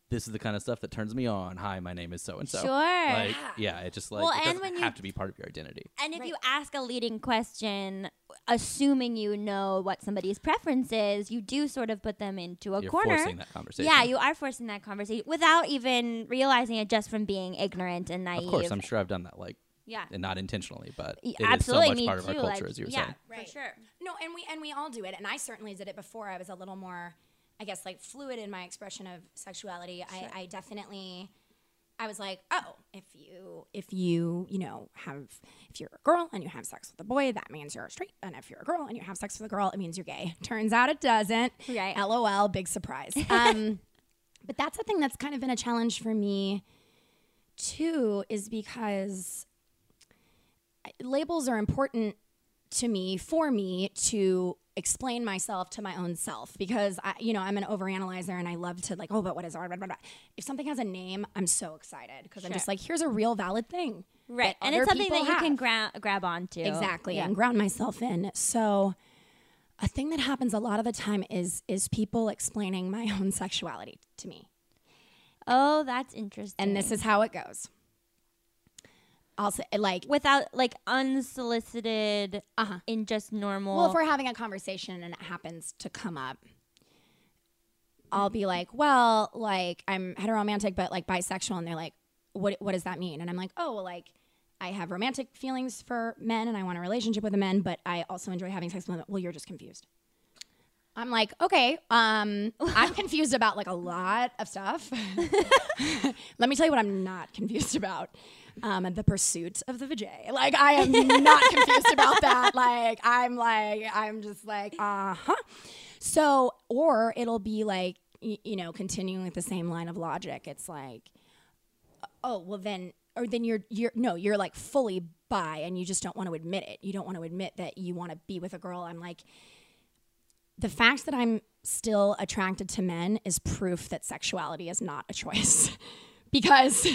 Speaker 2: this is the kind of stuff that turns me on. Hi, my name is so and so.
Speaker 1: Sure.
Speaker 2: Like yeah, it just like
Speaker 1: Well,
Speaker 2: it
Speaker 1: and
Speaker 2: doesn't
Speaker 1: when you-
Speaker 2: have to be part of your identity.
Speaker 1: And if
Speaker 4: Right.
Speaker 1: you ask a leading question, assuming you know what somebody's preference is, you do sort of put them into a
Speaker 2: You're
Speaker 1: corner.
Speaker 2: forcing that conversation.
Speaker 1: Yeah, you are forcing that conversation without even realizing it just from being ignorant and naive.
Speaker 2: Of course, I'm sure I've done that like
Speaker 1: yeah.
Speaker 2: and not intentionally, but
Speaker 1: Y-
Speaker 2: it is
Speaker 1: Absolutely,
Speaker 2: so much
Speaker 1: me
Speaker 2: part of our culture
Speaker 1: like,
Speaker 2: as you were
Speaker 1: yeah,
Speaker 2: saying.
Speaker 4: Right.
Speaker 1: for sure.
Speaker 4: No, and we and we all do it. And I certainly did it before. I was a little more, I guess, like fluid in my expression of sexuality. I, I definitely I was like, oh, if you if you you know have if you're a girl and you have sex with a boy, that means you're straight, and if you're a girl and you have sex with a girl, it means you're gay. Turns out it doesn't.
Speaker 1: Right.
Speaker 4: LOL, big surprise. Um, but that's the thing that's kind of been a challenge for me too, is because labels are important to me for me to explain myself to my own self because I, you know, I'm an overanalyzer and I love to like, oh, but what is art? If something has a name, I'm so excited because I'm just like, here's a real valid thing,
Speaker 1: Right. And it's something that you can
Speaker 4: have.
Speaker 1: gra- grab onto.
Speaker 4: exactly
Speaker 1: Yeah.
Speaker 4: and ground myself in. So, a thing that happens a lot of the time is is people explaining my own sexuality to me.
Speaker 1: Oh, that's interesting.
Speaker 4: and this is how it goes. I'll say like
Speaker 1: without like unsolicited
Speaker 4: Uh-huh.
Speaker 1: in just normal
Speaker 4: well, if we're having a conversation and it happens to come up, I'll be like, well, like I'm heteromantic but like bisexual, and they're like, what what does that mean? And I'm like, oh, well, like I have romantic feelings for men and I want a relationship with a men, but I also enjoy having sex with them. Well, you're just confused. I'm like, okay, um, I'm confused about like a lot of stuff. Let me tell you what I'm not confused about. Um, the pursuit of the vajay. Like, I am not confused about that. Like, I'm like, I'm just like, uh huh. So, or it'll be like, y- you know, continuing with the same line of logic. It's like, oh, well then, or then you're, you're, no, you're like fully bi and you just don't want to admit it. You don't want to admit that you want to be with a girl. I'm like, the fact that I'm still attracted to men is proof that sexuality is not a choice. because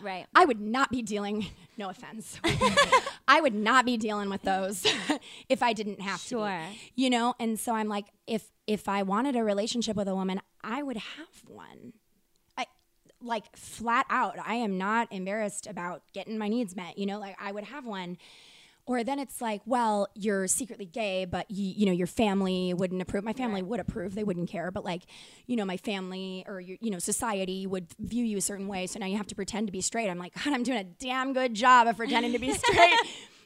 Speaker 1: right
Speaker 4: I would not be dealing, no offense, I would not be dealing with those if I didn't have
Speaker 1: Sure.
Speaker 4: to. Be, you know, and so I'm like, if if I wanted a relationship with a woman, I would have one. I like flat out. I am not embarrassed about getting my needs met. You know, like I would have one. Or then it's like, well, you're secretly gay, but you, you know your family wouldn't approve. My family would approve; they wouldn't care. But like, you know, my family or your, you know, society would view you a certain way. So now you have to pretend to be straight. I'm like, God, I'm doing a damn good job of pretending to be straight,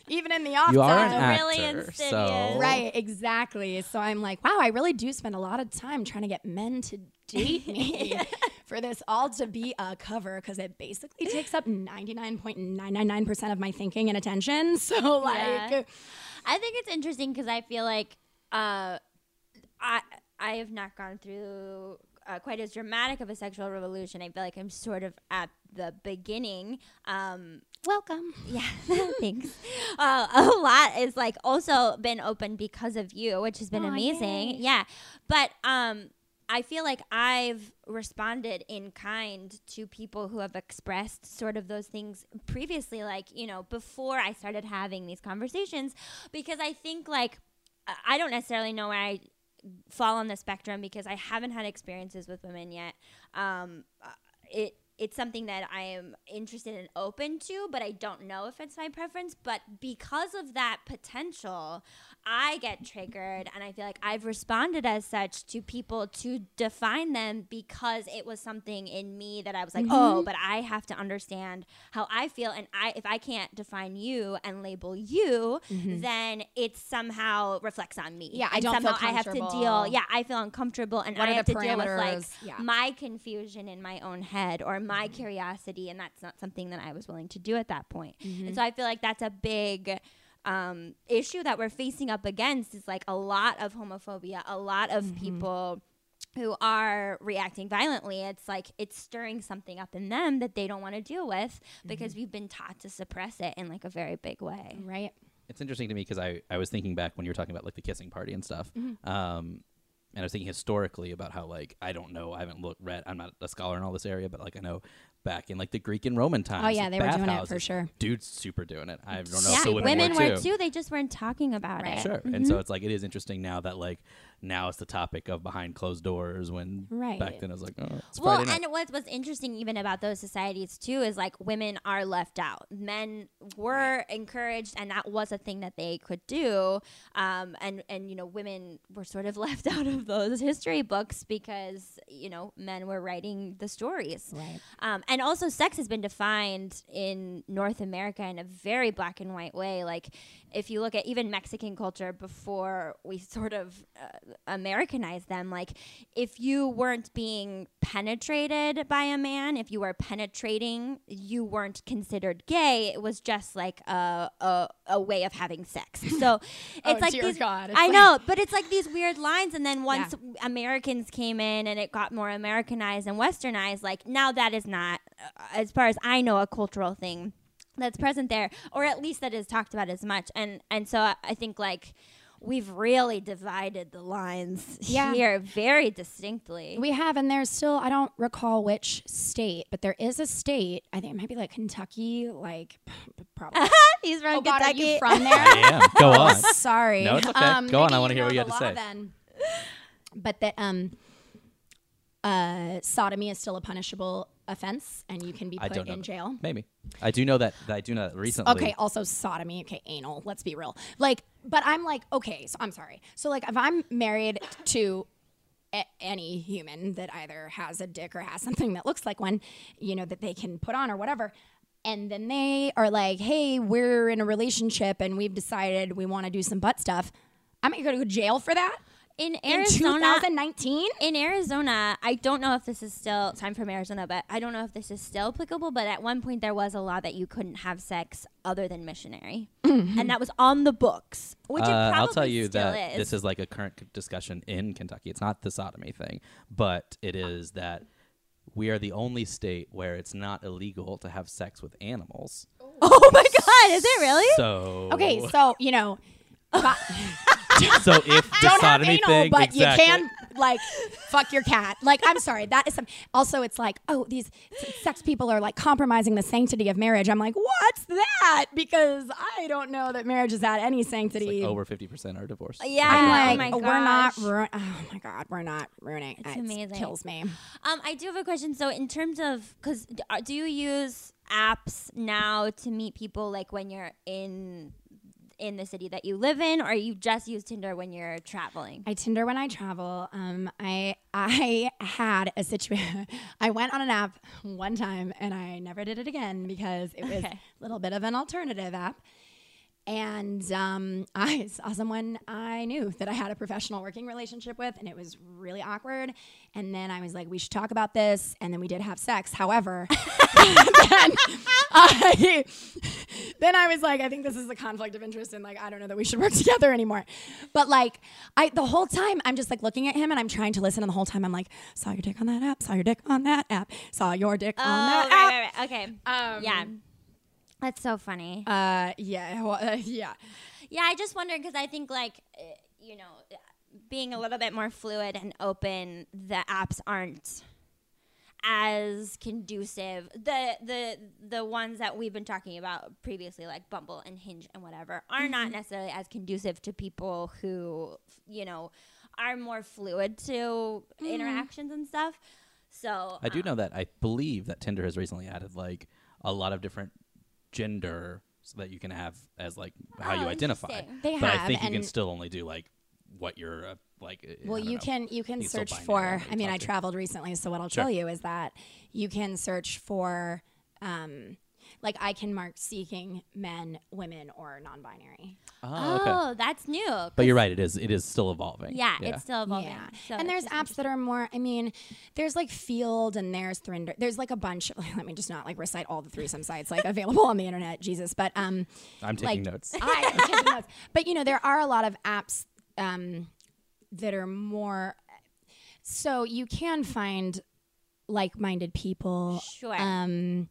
Speaker 4: even in the off
Speaker 2: You are
Speaker 4: time.
Speaker 2: an actor,
Speaker 1: really insidious.
Speaker 2: so
Speaker 4: Right, exactly. So I'm like, wow, I really do spend a lot of time trying to get men to date me for this all to be a cover because it basically takes up 99.999% of my thinking and attention. So, like,
Speaker 1: Yeah. I think it's interesting because I feel like uh, I I have not gone through uh, quite as dramatic of a sexual revolution. I feel like I'm sort of at the beginning. Um,
Speaker 4: welcome.
Speaker 1: yeah, thanks. Uh, a lot is like also been open because of you, which has been amazing.
Speaker 4: yay.
Speaker 1: Yeah, but um, I feel like I've responded in kind to people who have expressed sort of those things previously, like you know, before I started having these conversations, because I think like I- don't necessarily know where I fall on the spectrum because I haven't had experiences with women yet. Um, uh, it it's something that I am interested and open to, but I don't know if it's my preference. But because of that potential, I get triggered, and I feel like I've responded as such to people to define them because it was something in me that I was like, oh, but I have to understand how I feel, and I if I can't define you and label you, then it somehow reflects on me.
Speaker 4: Yeah, I
Speaker 1: And
Speaker 4: don't feel
Speaker 1: somehow I have to deal. Yeah, I feel uncomfortable, and
Speaker 4: What
Speaker 1: I have to deal with like?
Speaker 4: Yeah.
Speaker 1: my confusion in my own head or my
Speaker 4: Mm-hmm.
Speaker 1: curiosity, and that's not something that I was willing to do at that point.
Speaker 4: Mm-hmm.
Speaker 1: And so I feel like that's a big um, issue that we're facing up against is like a lot of homophobia, a lot of
Speaker 4: Mm-hmm.
Speaker 1: people who are reacting violently. It's like it's stirring something up in them that they don't want to deal with because
Speaker 4: Mm-hmm.
Speaker 1: we've been taught to suppress it in like a very big way.
Speaker 4: Right.
Speaker 2: It's interesting to me because I, I was thinking back when you were talking about like the kissing party and stuff.
Speaker 1: Mm-hmm.
Speaker 2: Um, and I was thinking historically about how like I don't know I haven't looked read I'm not a scholar in all this area but like I know back in like the Greek and Roman oh, times
Speaker 4: Oh, yeah, they were doing it for sure.
Speaker 2: dudes super doing it I don't know
Speaker 1: Yeah,
Speaker 2: the women,
Speaker 1: women
Speaker 2: were, too.
Speaker 1: They just weren't talking about
Speaker 4: Right.
Speaker 1: it.
Speaker 2: Sure. And so mm-hmm. it's like it is interesting now that like now it's the topic of behind closed doors when
Speaker 4: Right.
Speaker 2: back then I was like, oh, it's
Speaker 1: Well,
Speaker 2: Friday night.
Speaker 1: and what's what's interesting even about those societies too is like women are left out. Men were encouraged, and that was a thing that they could do. Um, and and you know, women were sort of left out of those history books because you know men were writing the stories.
Speaker 4: Right.
Speaker 1: Um, and also, sex has been defined in North America in a very black and white way. Like, if you look at even Mexican culture before we sort of uh, Americanized them, like, if you weren't being penetrated by a man, if you were penetrating, you weren't considered gay. It was just like a a, a way of having sex. So it's
Speaker 4: Oh,
Speaker 1: like these,
Speaker 4: God. It's
Speaker 1: I
Speaker 4: like-
Speaker 1: know, but it's like these weird lines, and then once
Speaker 4: Yeah.
Speaker 1: Americans came in and it got more Americanized and Westernized, like now that is not, uh, as far as I know, a cultural thing that's present there, or at least that is talked about as much. And and so I, I think like we've really divided the lines
Speaker 4: Yeah.
Speaker 1: here very distinctly.
Speaker 4: We have, and there's still, I don't recall which state, but there is a state, I think it might be like Kentucky, like probably.
Speaker 1: He's from
Speaker 4: oh, God, are
Speaker 1: Kentucky.
Speaker 4: you from there?
Speaker 2: I am. Go on.
Speaker 4: Sorry.
Speaker 2: No, it's okay. Go on, I wanna hear
Speaker 4: know
Speaker 2: what you
Speaker 4: the
Speaker 2: had to say.
Speaker 4: Then. But that um, uh, sodomy is still a punishable offense, and you can be put
Speaker 2: know
Speaker 4: in jail.
Speaker 2: Maybe. I do know that. that I do know that recently.
Speaker 4: Okay, also sodomy. Okay, anal. Let's be real. Like, but I'm like, okay, so I'm sorry. So like, if I'm married to a- any human that either has a dick or has something that looks like one, you know, that they can put on or whatever. And then they are like, hey, we're in a relationship and we've decided we want to do some butt stuff. I'm going to go to jail for that
Speaker 1: in
Speaker 4: in
Speaker 1: Arizona.
Speaker 4: 2019?
Speaker 1: in Arizona, I don't know if this is still time from Arizona, but I don't know if this is still applicable. But at one point, there was a law that you couldn't have sex other than missionary, and that was on the books. Which it
Speaker 2: Uh,
Speaker 1: probably
Speaker 2: I'll tell you
Speaker 1: still
Speaker 2: that
Speaker 1: is.
Speaker 2: this is like a current discussion in Kentucky. It's not the sodomy thing, but it is that we are the only state where it's not illegal to have sex with animals.
Speaker 1: oh my god, is it really?
Speaker 2: So
Speaker 4: Okay, so, you know, but-
Speaker 2: so if the
Speaker 4: don't have anal,
Speaker 2: thing,
Speaker 4: but
Speaker 2: exactly,
Speaker 4: you can like fuck your cat. Like, I'm sorry, that is some. Also, it's like, oh, these sex people are like compromising the sanctity of marriage. I'm like, what's that? Because I don't know that marriage is at any
Speaker 2: It's
Speaker 4: sanctity.
Speaker 2: like over fifty percent are divorced.
Speaker 1: yeah,
Speaker 4: I'm
Speaker 1: oh
Speaker 4: like,
Speaker 1: my
Speaker 4: we're not.
Speaker 1: gosh.
Speaker 4: Ru- oh my god, we're not ruining.
Speaker 1: It's
Speaker 4: it
Speaker 1: amazing.
Speaker 4: Kills me.
Speaker 1: Um, I do have a question. So, in terms of, because do you use apps now to meet people, like when you're in in the city that you live in, or you just use Tinder when you're traveling?
Speaker 4: I Tinder when I travel. Um, I I had a situation. I went on an app one time and I never did it again because it was
Speaker 1: Okay.
Speaker 4: a little bit of an alternative app. And um, I saw someone I knew that I had a professional working relationship with, and it was really awkward. And then I was like, "We should talk about this." And then we did have sex. However, then I then I was like, I think this is a conflict of interest, and like, I don't know that we should work together anymore. But like, I the whole time I'm just like looking at him, and I'm trying to listen, and the whole time I'm like, saw your dick on that app, saw your dick on that app, saw your dick on
Speaker 1: Oh,
Speaker 4: that app.
Speaker 1: right, right, right. Okay.
Speaker 4: Um,
Speaker 1: yeah. That's so funny.
Speaker 4: Uh, yeah, well, uh, yeah.
Speaker 1: yeah, I just wondered because I think, like, uh, you know, uh, being a little bit more fluid and open, the apps aren't as conducive. The the the ones that we've been talking about previously, like Bumble and Hinge and whatever, are not necessarily as conducive to people who, you know, are more fluid to interactions and stuff. So
Speaker 2: I do
Speaker 1: um,
Speaker 2: know that I believe that Tinder has recently added like a lot of different gender so that you can have as like how
Speaker 1: Oh,
Speaker 2: you identify.
Speaker 1: interesting.
Speaker 4: They
Speaker 2: but I think you can still only do like what you're uh, like.
Speaker 4: Well, you
Speaker 2: know.
Speaker 4: can you can search for. I mean, I traveled recently, so what I'll
Speaker 2: Sure.
Speaker 4: tell you is that you can search for, um, like I can mark seeking men, women, or non-binary.
Speaker 2: Oh, okay.
Speaker 1: Oh, that's new.
Speaker 2: But you're right. It is. It is still evolving.
Speaker 1: Yeah, it's still evolving.
Speaker 4: Yeah,
Speaker 1: So
Speaker 4: and there's apps that are more. I mean, there's like Feeld and there's Thrinder. There's like a bunch. let me just not like recite all the threesome sites like available on the internet. Jesus, but um,
Speaker 2: I'm taking
Speaker 4: like,
Speaker 2: notes.
Speaker 4: I am taking notes. But you know, there are a lot of apps um, that are more. So you can find like-minded people.
Speaker 1: Sure.
Speaker 4: Um,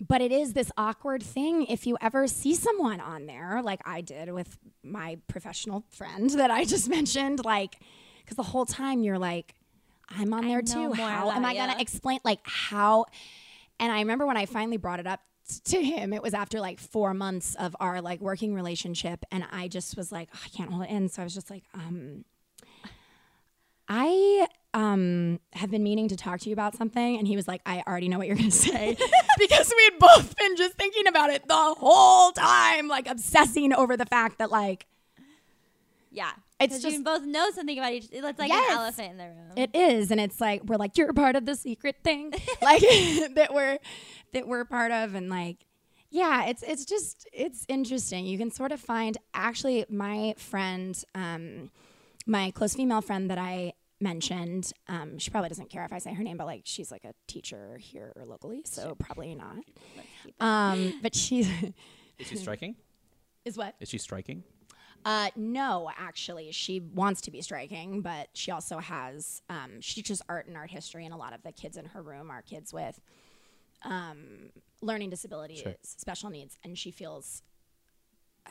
Speaker 4: but it is this awkward thing if you ever see someone on there, like I did with my professional friend that I just mentioned, like, because the whole time you're like, I'm on there too. How am I going to explain, like, how? And I remember when I finally brought it up to him, it was after like four months of our like working relationship. And I just was like, "Oh, I can't hold it in. So I was just like, um, I um have been meaning to talk to you about something and he was like I already know what you're going to say because we had both been just thinking about it the whole time like obsessing over the fact that like
Speaker 1: Yeah,
Speaker 4: It's
Speaker 1: 'Cause you
Speaker 4: just-
Speaker 1: both know something about each. It's like
Speaker 4: Yes.
Speaker 1: an elephant in the room.
Speaker 4: It is, and it's like we're like you're part of the secret thing, like that we're that we're part of, and like yeah, it's it's just it's interesting. You can sort of find actually my friend, um, my close female friend that I mentioned. Um, she probably doesn't care if I say her name, but like she's like a teacher here locally, so probably not. Um, but she's
Speaker 2: Is she striking?
Speaker 4: is what
Speaker 2: Is she striking?
Speaker 4: Uh, no, actually, she wants to be striking, but she also has um, she teaches art and art history, and a lot of the kids in her room are kids with um, learning disabilities,
Speaker 2: Sure.
Speaker 4: special needs, and she feels uh,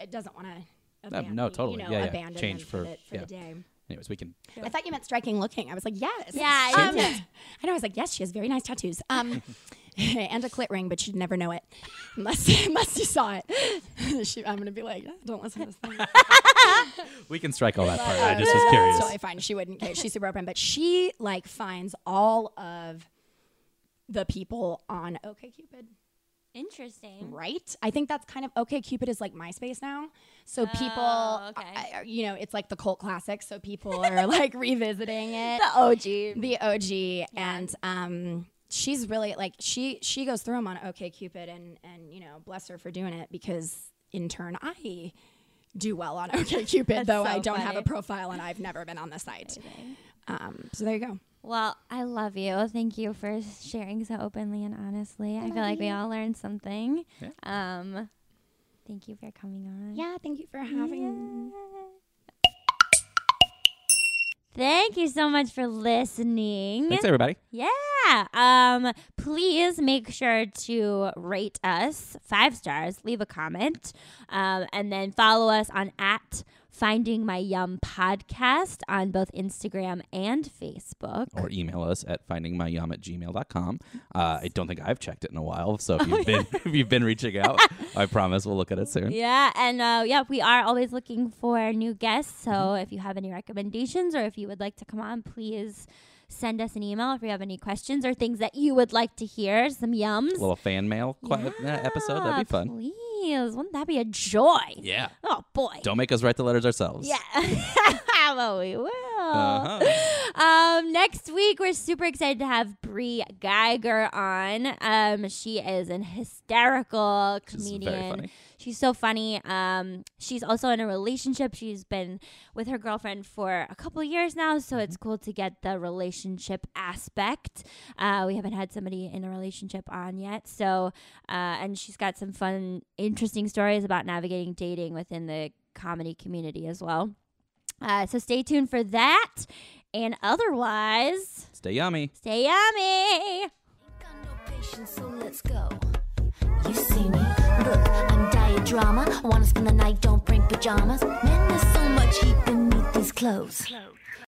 Speaker 4: it doesn't want to.
Speaker 2: Uh, no, totally.
Speaker 4: You know,
Speaker 2: Yeah, yeah.
Speaker 4: abandon
Speaker 2: Change for-
Speaker 4: for, the,
Speaker 2: yeah.
Speaker 4: the day.
Speaker 2: Anyways, we can.
Speaker 4: I thought you meant striking looking. I was like, yes.
Speaker 1: Yeah, I
Speaker 4: Um. I know. I was like, yes, she has very nice tattoos. Um, and a clit ring, but she'd never know it unless unless you saw it. she, I'm gonna be like, don't listen to this thing.
Speaker 2: We can strike all that part. I just was curious.
Speaker 4: It's totally fine. She wouldn't care. She's super open, but she like finds all of the people on OkCupid
Speaker 1: Interesting.
Speaker 4: right. I think that's kind of OkCupid is like MySpace now. So people,
Speaker 1: Oh, okay.
Speaker 4: I- you know, it's like the cult classic. So people are like revisiting it.
Speaker 1: The OG.
Speaker 4: the OG, and um, she's really like she she goes through them on OkCupid, and and you know, bless her for doing it because in turn I do well on OkCupid,
Speaker 1: That's
Speaker 4: though
Speaker 1: so
Speaker 4: I don't have a profile and I've never been on the site. Um, so there you go.
Speaker 1: Well, I love you. Thank you for sharing so openly and honestly. I, feel like we all learned something.
Speaker 2: Yeah.
Speaker 1: Um, thank you for coming on.
Speaker 4: Yeah, thank you for having me.
Speaker 1: Thank you so much for listening.
Speaker 2: Thanks, everybody.
Speaker 1: Yeah. Um, please make sure to rate us five stars, leave a comment, um, and then follow us on at Finding My Yum podcast on both Instagram and Facebook.
Speaker 2: Or email us at findingmyyum at gmail.com. Uh, I don't think I've checked it in a while. So
Speaker 1: Oh,
Speaker 2: if you've been if you've been reaching out, I promise we'll look at it soon.
Speaker 1: Yeah, and uh, yeah, we are always looking for new guests. So
Speaker 2: Mm-hmm.
Speaker 1: if you have any recommendations or if you would like to come on, please send us an email if you have any questions or things that you would like to hear. Some yums.
Speaker 2: A little fan mail qu- uh, episode. That'd be fun.
Speaker 1: Please, wouldn't that be a joy?
Speaker 2: Yeah.
Speaker 1: Oh boy.
Speaker 2: Don't make us write the letters ourselves.
Speaker 1: Yeah. well, we will.
Speaker 2: Uh-huh.
Speaker 1: Um, next week we're super excited to have Brie Geiger on. Um, she is an hysterical
Speaker 2: She's
Speaker 1: comedian.
Speaker 2: Very funny.
Speaker 1: She's so funny. Um, she's also in a relationship. She's been with her girlfriend for a couple years now, so it's
Speaker 2: Mm-hmm.
Speaker 1: cool to get the relationship aspect. Uh, we haven't had somebody in a relationship on yet, so uh, and she's got some fun, interesting stories about navigating dating within the comedy community as well. Uh, so stay tuned for that, and otherwise,
Speaker 2: Stay yummy.
Speaker 1: stay yummy.
Speaker 3: You see me, look, I'm diadrama. Wanna spend the night, don't bring pajamas. Man, there's so much heat beneath these clothes.